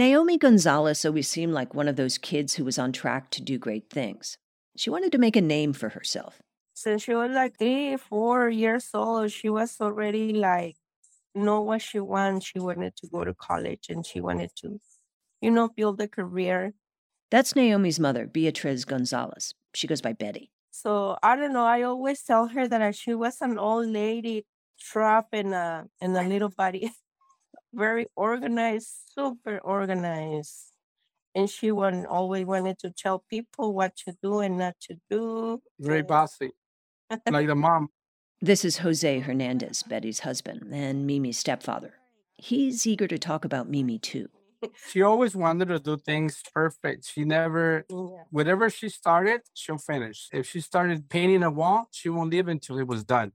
Nohemi Gonzalez always seemed like one of those kids who was on track to do great things. She wanted to make a name for herself. Since she was like three, four years old, she was already like know what she wants. She wanted to go to college and she wanted to, you know, build a career. That's Nohemi's mother, Beatriz Gonzalez. She goes by Betty. So I don't know. I always tell her that uh, she was an old lady trapped in a in a little body, very organized, super organized, and she want, always wanted to tell people what to do and not to do. Very bossy, like the mom. This is Jose Hernandez, Betty's husband, and Mimi's stepfather. He's eager to talk about Mimi too. She always wanted to do things perfect. She never, Yeah. whatever she started, she'll finish. If she started painting a wall, she won't leave until it was done.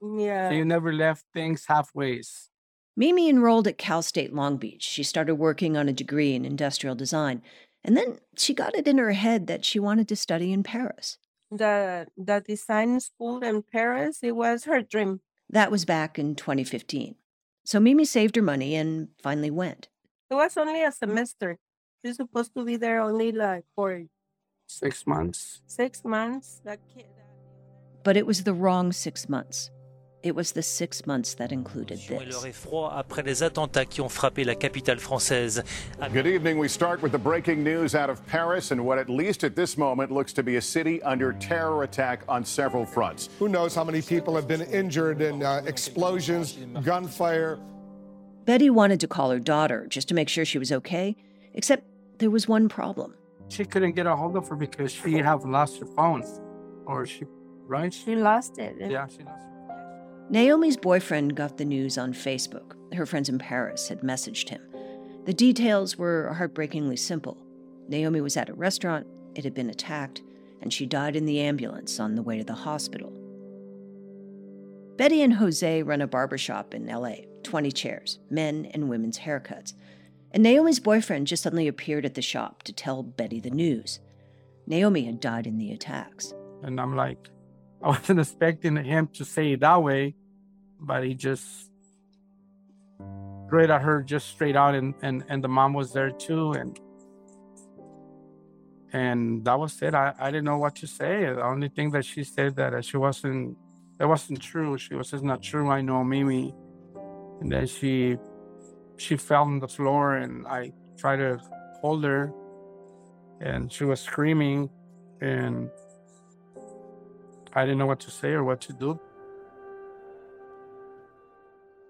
Yeah. She never left things halfways. Mimi enrolled at Cal State Long Beach. She started working on a degree in industrial design, and then she got it in her head that she wanted to study in Paris. the the design school in Paris, it was her dream. That was back in 2015. So Mimi saved her money and finally went. It was only a semester. She's supposed to be there only like for Six months. six months. That kid. But it was the wrong six months. It was the six months that included this. après les attentats qui ont frappé la capitale française. Good evening. We start with the breaking news out of Paris and what, at least at this moment, looks to be a city under terror attack on several fronts. Who knows how many people have been injured in uh, explosions, gunfire. Betty wanted to call her daughter just to make sure she was okay, except there was one problem. She couldn't get a hold of her because she have lost her phone, or she, right? She lost it. Yeah, she lost. Nohemi's boyfriend got the news on Facebook. Her friends in Paris had messaged him. The details were heartbreakingly simple. Nohemi was at a restaurant, it had been attacked, and she died in the ambulance on the way to the hospital. Betty and Jose run a barbershop in LA 20 chairs, men and women's haircuts. And Nohemi's boyfriend just suddenly appeared at the shop to tell Betty the news. Nohemi had died in the attacks. And I'm like, I wasn't expecting him to say it that way, but he just straight at her, just straight out, and and and the mom was there too, and and that was it. I I didn't know what to say. The only thing that she said that uh, she wasn't that wasn't true. She was just not true. I know Mimi, and then she she fell on the floor, and I tried to hold her, and she was screaming, and I didn't know what to say or what to do.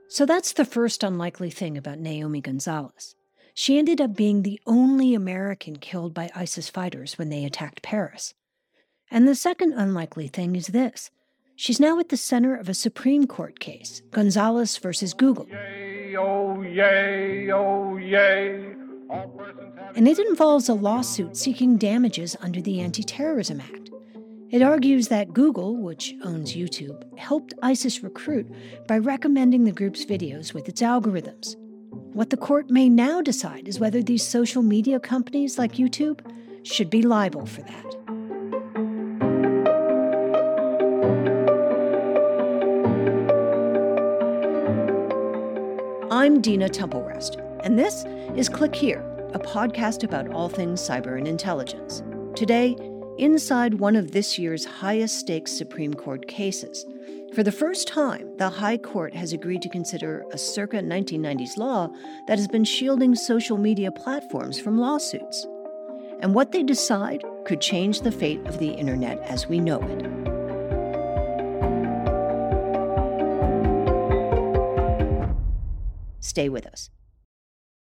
So that's the first unlikely thing about Nohemi Gonzalez. She ended up being the only American killed by ISIS fighters when they attacked Paris. And the second unlikely thing is this she's now at the center of a Supreme Court case, Gonzalez versus Google. oh yay, oh yay. And it involves a lawsuit seeking damages under the Anti Terrorism Act. It argues that Google, which owns YouTube, helped ISIS recruit by recommending the group's videos with its algorithms. What the court may now decide is whether these social media companies like YouTube should be liable for that. I'm Dina Temple-Raston, and this is Click Here, a podcast about all things cyber and intelligence. Today, inside one of this year's highest stakes Supreme Court cases. For the first time, the High Court has agreed to consider a circa 1990s law that has been shielding social media platforms from lawsuits. And what they decide could change the fate of the internet as we know it. Stay with us.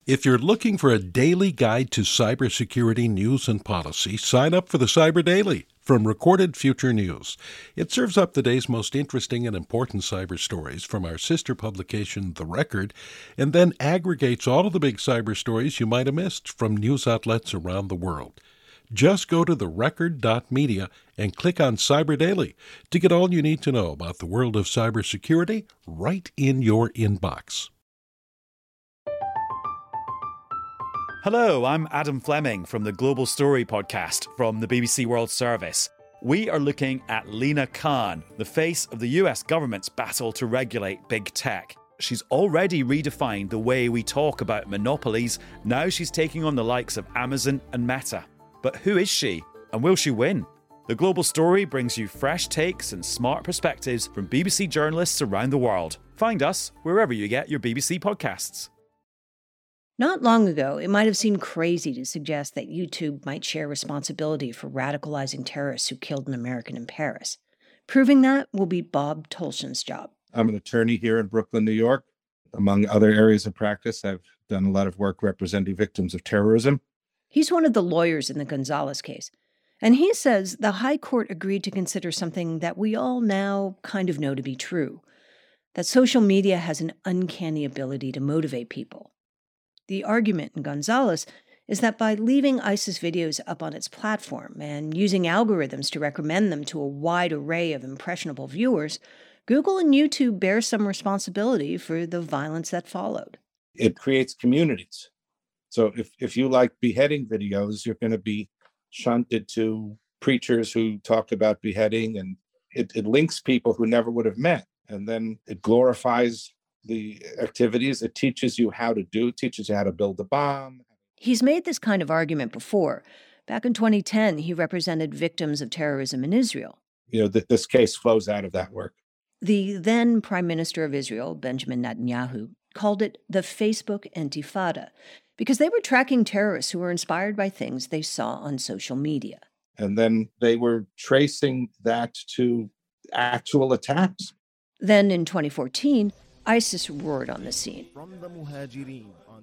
If you're looking for a daily guide to cybersecurity news and policy, sign up for the Cyber Daily from Recorded Future News. It serves up the day's most interesting and important cyber stories from our sister publication, The Record, and then aggregates all of the big cyber stories you might have missed from news outlets around the world. Just go to therecord.media and click on Cyber Daily to get all you need to know about the world of cybersecurity right in your inbox. Hello, I'm Adam Fleming from the Global Story podcast from the BBC World Service. We are looking at Lina Khan, the face of the US government's battle to regulate big tech. she's already redefined the way we talk about monopolies. Now she's taking on the likes of Amazon and Meta. But who is she, and will she win? The Global Story brings you fresh takes and smart perspectives from BBC journalists around the world. Find us wherever you get your BBC podcasts. Not long ago, it might have seemed crazy to suggest that YouTube might share responsibility for radicalizing terrorists who killed an American in Paris. Proving that will be Bob Tolchin's job. I'm an attorney here in Brooklyn, New York. Among other areas of practice, I've done a lot of work representing victims of terrorism. He's one of the lawyers in the Gonzalez case. And he says the High Court agreed to consider something that we all now kind of know to be true that social media has an uncanny ability to motivate people. The argument in Gonzalez is that by leaving ISIS videos up on its platform and using algorithms to recommend them to a wide array of impressionable viewers, Google and YouTube bear some responsibility for the violence that followed. It creates communities. So if, if you like beheading videos, you're going to be shunted to preachers who talk about beheading and it, it links people who never would have met. And then it glorifies the activities. It teaches you how to do, teaches you how to build a bomb. He's made this kind of argument before. Back in 2010, he represented victims of terrorism in Israel. You know, th- this case flows out of that work. The then Prime Minister of Israel, Benjamin Netanyahu, called it the Facebook Intifada because they were tracking terrorists who were inspired by things they saw on social media. And then they were tracing that to actual attacks. Then in 2014, ISIS roared on the scene.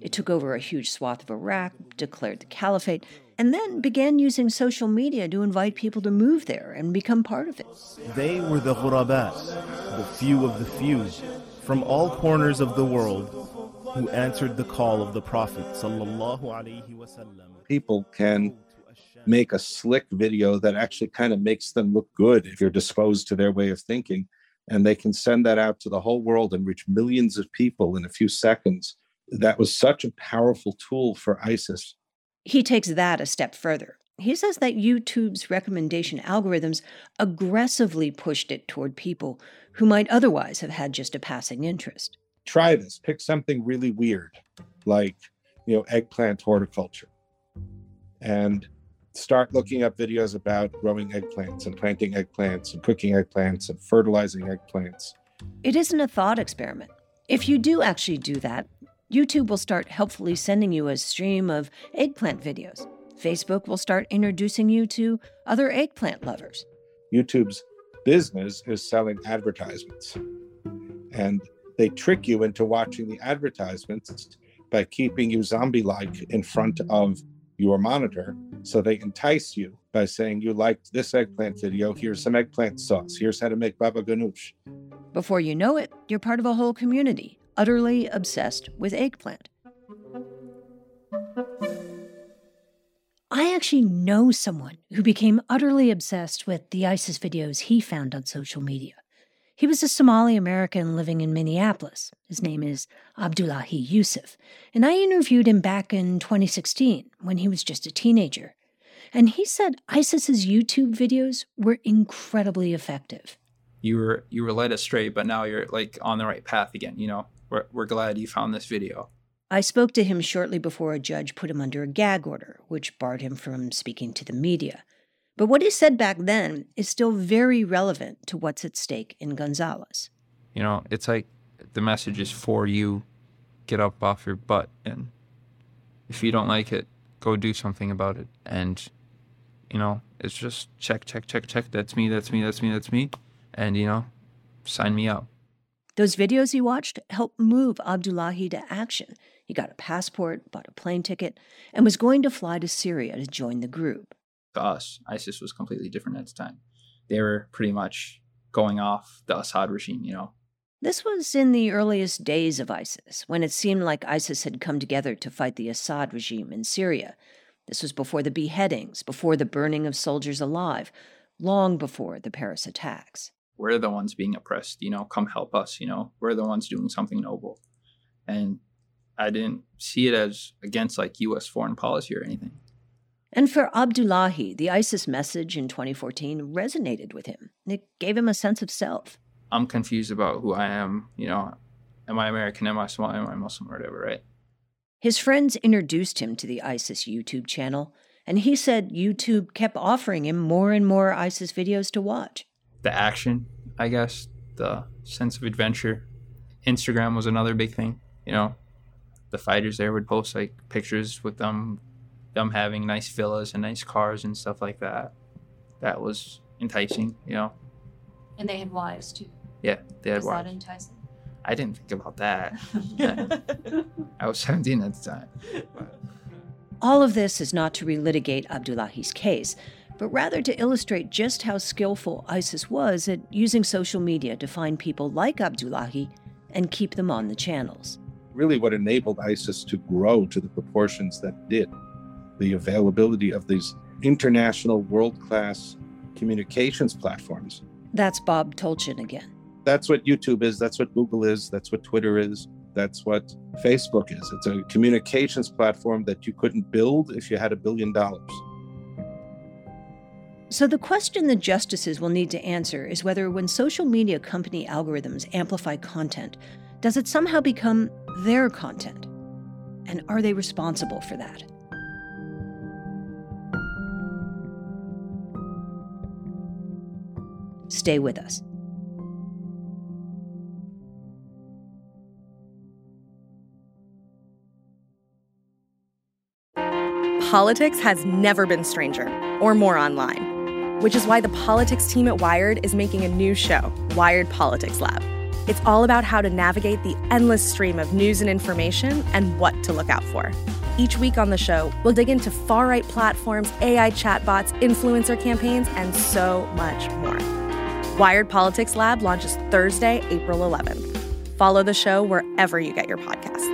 It took over a huge swath of Iraq, declared the caliphate, and then began using social media to invite people to move there and become part of it. They were the ghurabat, the few of the few, from all corners of the world who answered the call of the Prophet People can make a slick video that actually kind of makes them look good if you're disposed to their way of thinking and they can send that out to the whole world and reach millions of people in a few seconds. That was such a powerful tool for ISIS. He takes that a step further. He says that YouTube's recommendation algorithms aggressively pushed it toward people who might otherwise have had just a passing interest. Try this. Pick something really weird, like, you know, eggplant horticulture. And start looking up videos about growing eggplants and planting eggplants and cooking eggplants and fertilizing eggplants. It isn't a thought experiment. If you do actually do that, YouTube will start helpfully sending you a stream of eggplant videos. Facebook will start introducing you to other eggplant lovers. YouTube's business is selling advertisements. And they trick you into watching the advertisements by keeping you zombie like in front of your monitor. So they entice you by saying, You liked this eggplant video. Here's some eggplant sauce. Here's how to make baba ganoush. Before you know it, you're part of a whole community utterly obsessed with eggplant. I actually know someone who became utterly obsessed with the ISIS videos he found on social media. He was a Somali American living in Minneapolis. His name is Abdullahi Yusuf, and I interviewed him back in 2016 when he was just a teenager. And he said ISIS's YouTube videos were incredibly effective. You were you were led astray, but now you're like on the right path again. You know, we're we're glad you found this video. I spoke to him shortly before a judge put him under a gag order, which barred him from speaking to the media. But what he said back then is still very relevant to what's at stake in Gonzalez. You know, it's like the message is for you. Get up off your butt. And if you don't like it, go do something about it. And, you know, it's just check, check, check, check. That's me, that's me, that's me, that's me. And, you know, sign me up. Those videos he watched helped move Abdullahi to action. He got a passport, bought a plane ticket, and was going to fly to Syria to join the group to us, ISIS was completely different at the time. They were pretty much going off the Assad regime, you know. This was in the earliest days of ISIS, when it seemed like ISIS had come together to fight the Assad regime in Syria. This was before the beheadings, before the burning of soldiers alive, long before the Paris attacks. We're the ones being oppressed, you know, come help us, you know, we're the ones doing something noble. And I didn't see it as against like US foreign policy or anything. And for Abdullahi, the ISIS message in 2014 resonated with him. It gave him a sense of self. I'm confused about who I am, you know, am I American? Am I Somali? Am I Muslim? Or whatever, right? His friends introduced him to the ISIS YouTube channel, and he said YouTube kept offering him more and more ISIS videos to watch. The action, I guess, the sense of adventure. Instagram was another big thing. You know, the fighters there would post like pictures with them, them having nice villas and nice cars and stuff like that. That was enticing, you know. And they had wives too. Yeah, they had Was wives. that enticing? I didn't think about that. I was 17 at the time. All of this is not to relitigate Abdullahi's case, but rather to illustrate just how skillful ISIS was at using social media to find people like Abdullahi and keep them on the channels. Really, what enabled ISIS to grow to the proportions that it did, the availability of these international world class communications platforms. That's Bob Tolchin again. That's what YouTube is, that's what Google is, that's what Twitter is, that's what Facebook is. It's a communications platform that you couldn't build if you had a billion dollars. So, the question the justices will need to answer is whether, when social media company algorithms amplify content, does it somehow become their content? And are they responsible for that? Stay with us. Politics has never been stranger or more online, which is why the politics team at Wired is making a new show, Wired Politics Lab. It's all about how to navigate the endless stream of news and information and what to look out for. Each week on the show, we'll dig into far right platforms, AI chatbots, influencer campaigns, and so much more. Wired Politics Lab launches Thursday, April 11th. Follow the show wherever you get your podcasts.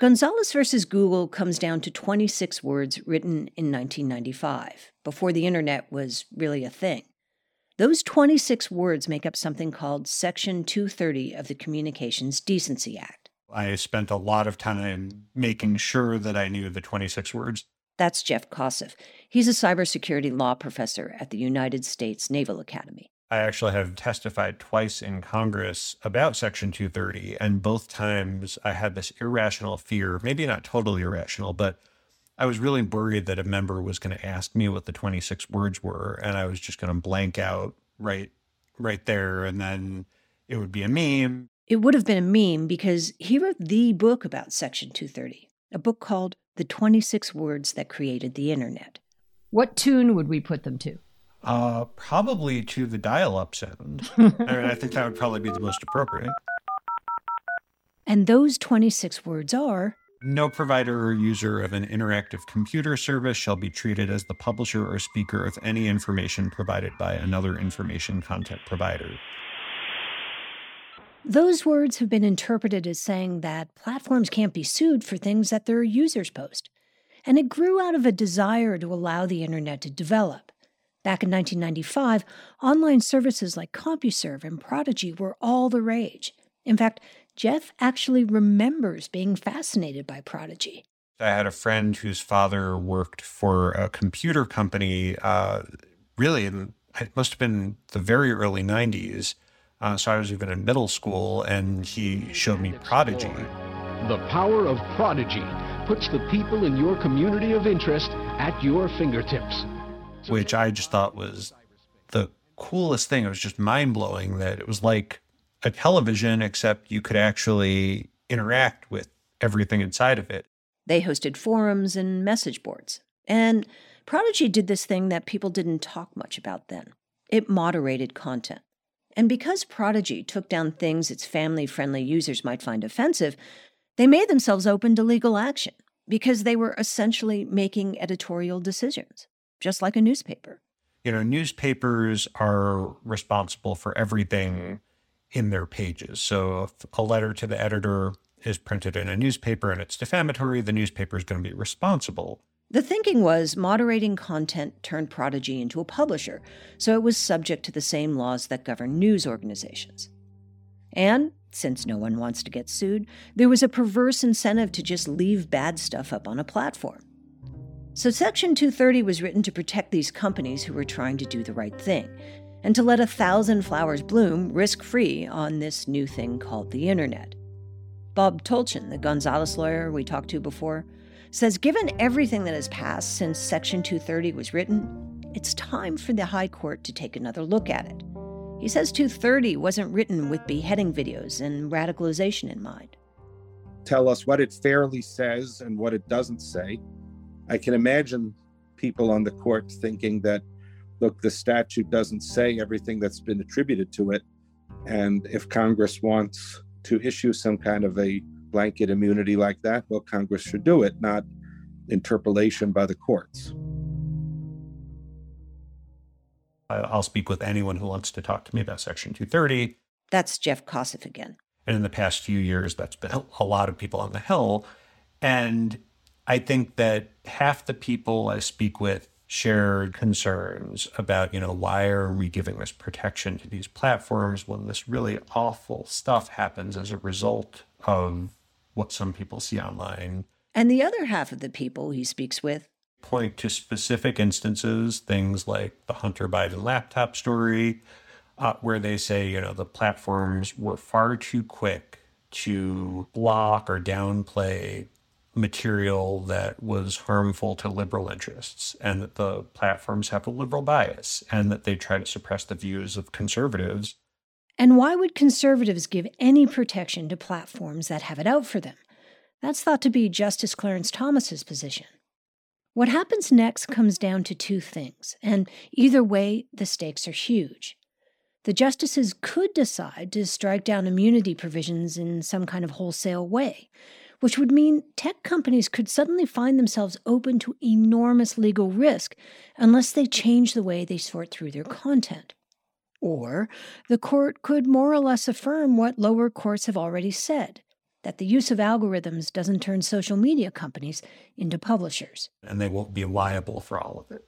Gonzalez versus Google comes down to 26 words written in 1995, before the internet was really a thing. Those 26 words make up something called Section 230 of the Communications Decency Act. I spent a lot of time making sure that I knew the 26 words. That's Jeff Kosseff. He's a cybersecurity law professor at the United States Naval Academy. I actually have testified twice in Congress about Section 230, and both times I had this irrational fear, maybe not totally irrational, but I was really worried that a member was going to ask me what the 26 words were, and I was just going to blank out right right there, and then it would be a meme. It would have been a meme because he wrote the book about Section 230, a book called The 26 Words That Created the Internet. What tune would we put them to? Uh, probably to the dial-up sound. I mean, I think that would probably be the most appropriate. And those 26 words are No provider or user of an interactive computer service shall be treated as the publisher or speaker of any information provided by another information content provider. Those words have been interpreted as saying that platforms can't be sued for things that their users post. And it grew out of a desire to allow the internet to develop. Back in 1995, online services like CompuServe and Prodigy were all the rage. In fact, Jeff actually remembers being fascinated by Prodigy. I had a friend whose father worked for a computer company, uh, really, in, it must have been the very early 90s. Uh, so I was even in middle school, and he showed me Prodigy. The power of Prodigy puts the people in your community of interest at your fingertips. which I just thought was the coolest thing. It was just mind blowing that it was like a television, except you could actually interact with everything inside of it. They hosted forums and message boards. And Prodigy did this thing that people didn't talk much about then it moderated content. And because Prodigy took down things its family friendly users might find offensive, they made themselves open to legal action because they were essentially making editorial decisions, just like a newspaper. You know, newspapers are responsible for everything mm-hmm. in their pages. So if a letter to the editor is printed in a newspaper and it's defamatory, the newspaper is going to be responsible. The thinking was moderating content turned Prodigy into a publisher, so it was subject to the same laws that govern news organizations. And since no one wants to get sued, there was a perverse incentive to just leave bad stuff up on a platform. So Section 230 was written to protect these companies who were trying to do the right thing. and to let a thousand flowers bloom risk free on this new thing called the internet. Bob Tolchin, the Gonzalez lawyer we talked to before, says given everything that has passed since Section 230 was written, it's time for the High Court to take another look at it. He says 230 wasn't written with beheading videos and radicalization in mind. Tell us what it fairly says and what it doesn't say. I can imagine people on the court thinking that, look, the statute doesn't say everything that's been attributed to it. And if Congress wants to issue some kind of a blanket immunity like that, well, Congress should do it, not interpolation by the courts. I'll speak with anyone who wants to talk to me about Section 230. That's Jeff Kosseff again. And in the past few years, that's been a lot of people on the Hill. And I think that half the people I speak with shared concerns about, you know, why are we giving this protection to these platforms when this really awful stuff happens as a result of what some people see online? And the other half of the people he speaks with point to specific instances, things like the Hunter Biden laptop story, uh, where they say, you know, the platforms were far too quick to block or downplay material that was harmful to liberal interests, and that the platforms have a liberal bias, and that they try to suppress the views of conservatives. And why would conservatives give any protection to platforms that have it out for them? That's thought to be Justice Clarence Thomas's position. What happens next comes down to two things, and either way, the stakes are huge. The justices could decide to strike down immunity provisions in some kind of wholesale way, which would mean tech companies could suddenly find themselves open to enormous legal risk unless they change the way they sort through their content. Or the court could more or less affirm what lower courts have already said that the use of algorithms doesn't turn social media companies into publishers. And they won't be liable for all of it.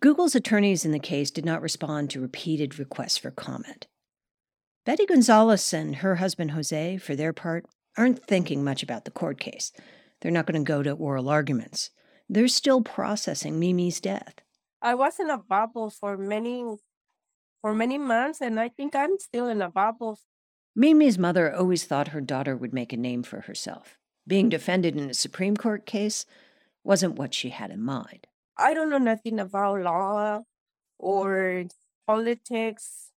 Google's attorneys in the case did not respond to repeated requests for comment. Betty Gonzalez and her husband Jose, for their part, aren't thinking much about the court case. They're not going to go to oral arguments. They're still processing Mimi's death. I was in a bubble for many for many months and I think I'm still in a bubble Mimi's mother always thought her daughter would make a name for herself. Being defended in a Supreme Court case wasn't what she had in mind. I don't know nothing about law or politics,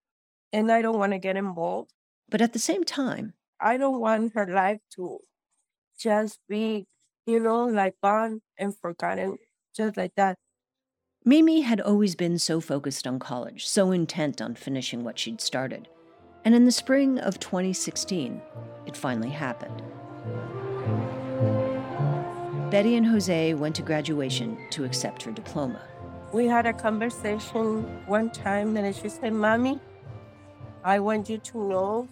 and I don't want to get involved. But at the same time, I don't want her life to just be, you know, like gone and forgotten, just like that. Mimi had always been so focused on college, so intent on finishing what she'd started. And in the spring of 2016, it finally happened. Betty and Jose went to graduation to accept her diploma. We had a conversation one time, and she said, Mommy, I want you to know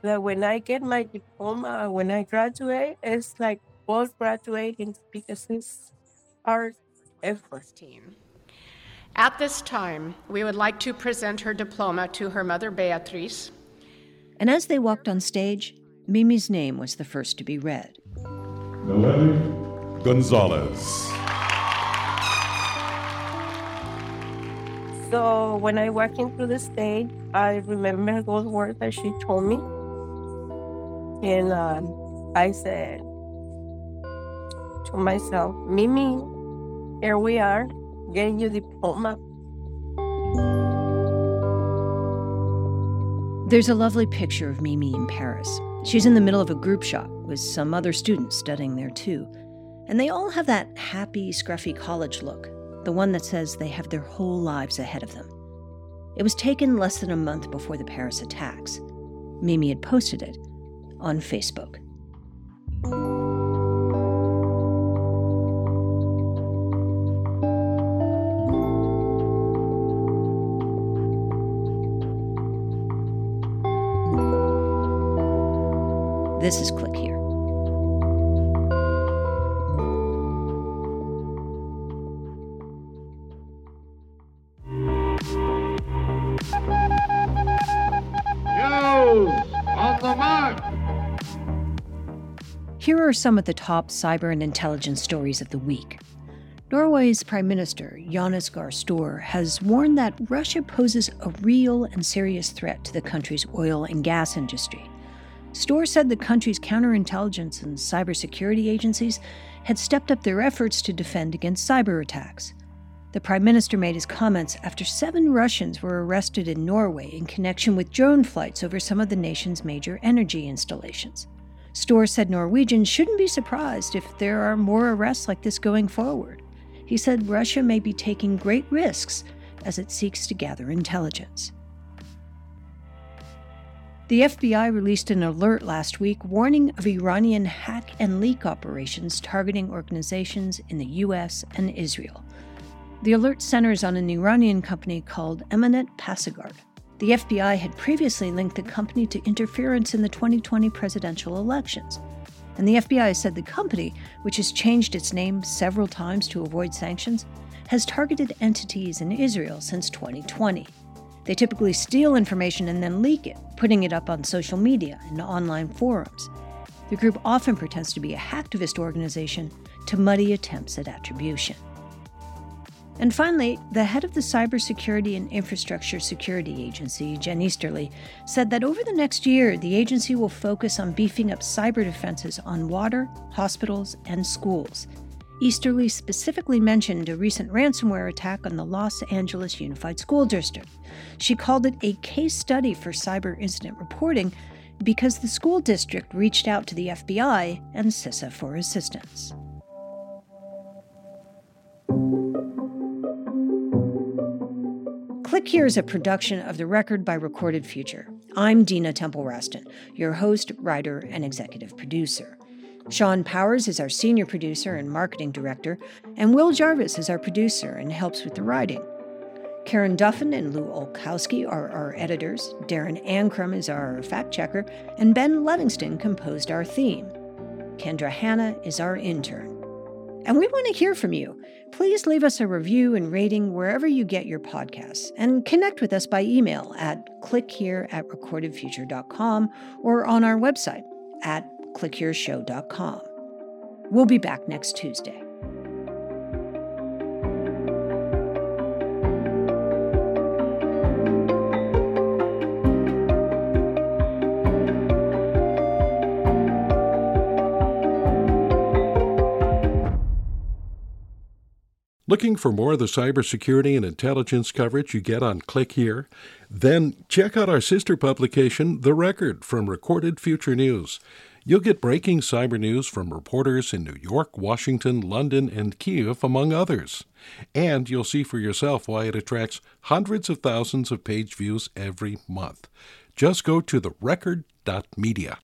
that when I get my diploma, when I graduate, it's like both graduating because it's our effort. Team. At this time, we would like to present her diploma to her mother, Beatrice. and as they walked on stage, Mimi's name was the first to be read. Nohemi Gonzalez. So when I walked into the stage, I remember those words that she told me. And um, I said to myself, Mimi, here we are, getting your diploma. There's a lovely picture of Mimi in Paris. She's in the middle of a group shot with some other students studying there too. And they all have that happy, scruffy college look, the one that says they have their whole lives ahead of them. It was taken less than a month before the Paris attacks. Mimi had posted it on Facebook. This is Click Here. on the mark. Here are some of the top cyber and intelligence stories of the week. Norway's Prime Minister, Jonas Gahr Store, has warned that Russia poses a real and serious threat to the country's oil and gas industry. Store said the country's counterintelligence and cybersecurity agencies had stepped up their efforts to defend against cyber attacks. The Prime Minister made his comments after seven Russians were arrested in Norway in connection with drone flights over some of the nation's major energy installations. Store said Norwegians shouldn't be surprised if there are more arrests like this going forward. He said Russia may be taking great risks as it seeks to gather intelligence. The FBI released an alert last week warning of Iranian hack and leak operations targeting organizations in the US and Israel. The alert centers on an Iranian company called Emennet Pasargad. The FBI had previously linked the company to interference in the 2020 presidential elections. And the FBI said the company, which has changed its name several times to avoid sanctions, has targeted entities in Israel since 2020. They typically steal information and then leak it, putting it up on social media and online forums. The group often pretends to be a hacktivist organization to muddy attempts at attribution. And finally, the head of the Cybersecurity and Infrastructure Security Agency, Jen Easterly, said that over the next year, the agency will focus on beefing up cyber defenses on water, hospitals, and schools. Easterly specifically mentioned a recent ransomware attack on the Los Angeles Unified School District. She called it a case study for cyber incident reporting because the school district reached out to the FBI and CISA for assistance. Click Here is a production of The Record by Recorded Future. I'm Dina Temple Raston, your host, writer, and executive producer. Sean Powers is our senior producer and marketing director, and Will Jarvis is our producer and helps with the writing. Karen Duffin and Lu Olkowski are our editors, Darren Ankrum is our fact checker, and Ben Livingston composed our theme. Kendra Hanna is our intern. And we want to hear from you. Please leave us a review and rating wherever you get your podcasts and connect with us by email at clickhere at recordedfuture.com or on our website at clickhereshow.com. We'll be back next Tuesday. Looking for more of the cybersecurity and intelligence coverage you get on Click Here? Then check out our sister publication, The Record, from Recorded Future News. You'll get breaking cyber news from reporters in New York, Washington, London, and Kiev, among others. And you'll see for yourself why it attracts hundreds of thousands of page views every month. Just go to therecord.media.